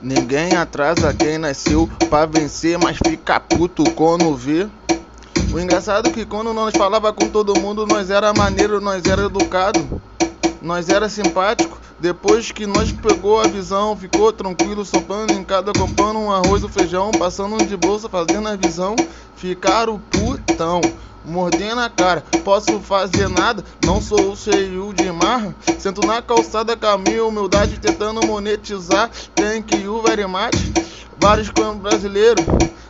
Ninguém atrasa quem nasceu pra vencer, mas fica puto quando vê. O engraçado é que quando nós falava com todo mundo, nós era maneiro, nós era educado, nós era simpático. Depois que nós pegou a visão, ficou tranquilo, sopando em cada compano um arroz ou feijão, passando de bolsa, fazendo a visão, ficaram putão mordendo a cara. Posso fazer nada, não sou cheio de marra. Sento na calçada, caminho, humildade, tentando monetizar. Thank you very much. Vários campos brasileiros,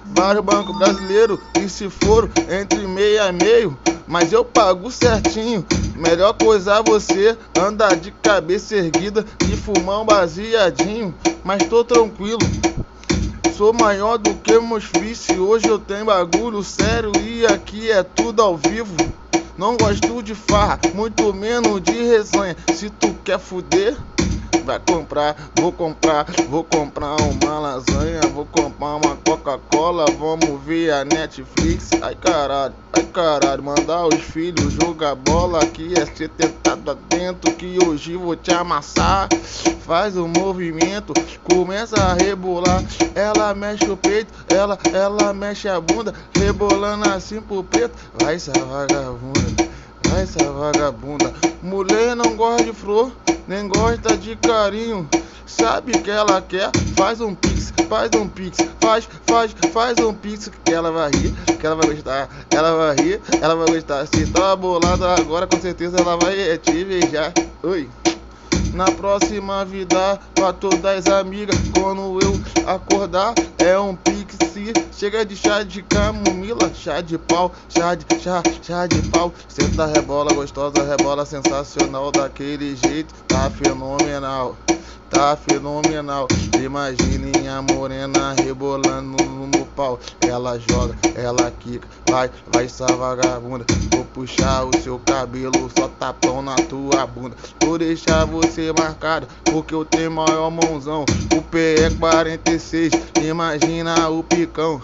vários bancos brasileiros. E se for entre meio a meio, mas eu pago certinho. Melhor coisa você andar de cabeça erguida e fumar um baseadinho. Mas tô tranquilo. Sou maior do que meus vícios. Hoje eu tenho bagulho sério e aqui é tudo ao vivo. Não gosto de farra, muito menos de resenha. Se tu quer fuder, vai comprar, vou comprar, vou comprar uma lasanha, vou comprar uma Coca-Cola, vamos ver a Netflix. Ai caralho, ai caralho, mandar os filhos jogar bola que é ser tentado dentro que hoje vou te amassar. Faz o um movimento, começa a rebolar. Ela mexe o peito, ela, ela mexe a bunda, rebolando assim pro preto. Vai essa vagabunda, vai essa vagabunda. Mulher não gosta de flor nem gosta de carinho. Sabe que ela quer? Faz um pix, faz um pix, faz, faz, faz um pix que ela vai rir, que ela vai gostar, ela vai rir, ela vai gostar. Se tá bolada agora, com certeza ela vai te beijar. Oi. Na próxima vida, pra todas as amigas, quando eu acordar, é um pixie. Chega de chá de camomila, chá de pau, chá de chá, chá de pau. Senta rebola gostosa, rebola sensacional, daquele jeito, tá fenomenal. Tá fenomenal. Imaginem a morena rebolando no pau. Ela joga, ela quica, vai, vai essa vagabunda. Puxar o seu cabelo, só tapão na tua bunda. Vou deixar você marcado, porque eu tenho maior mãozão. O PE 46, imagina o picão.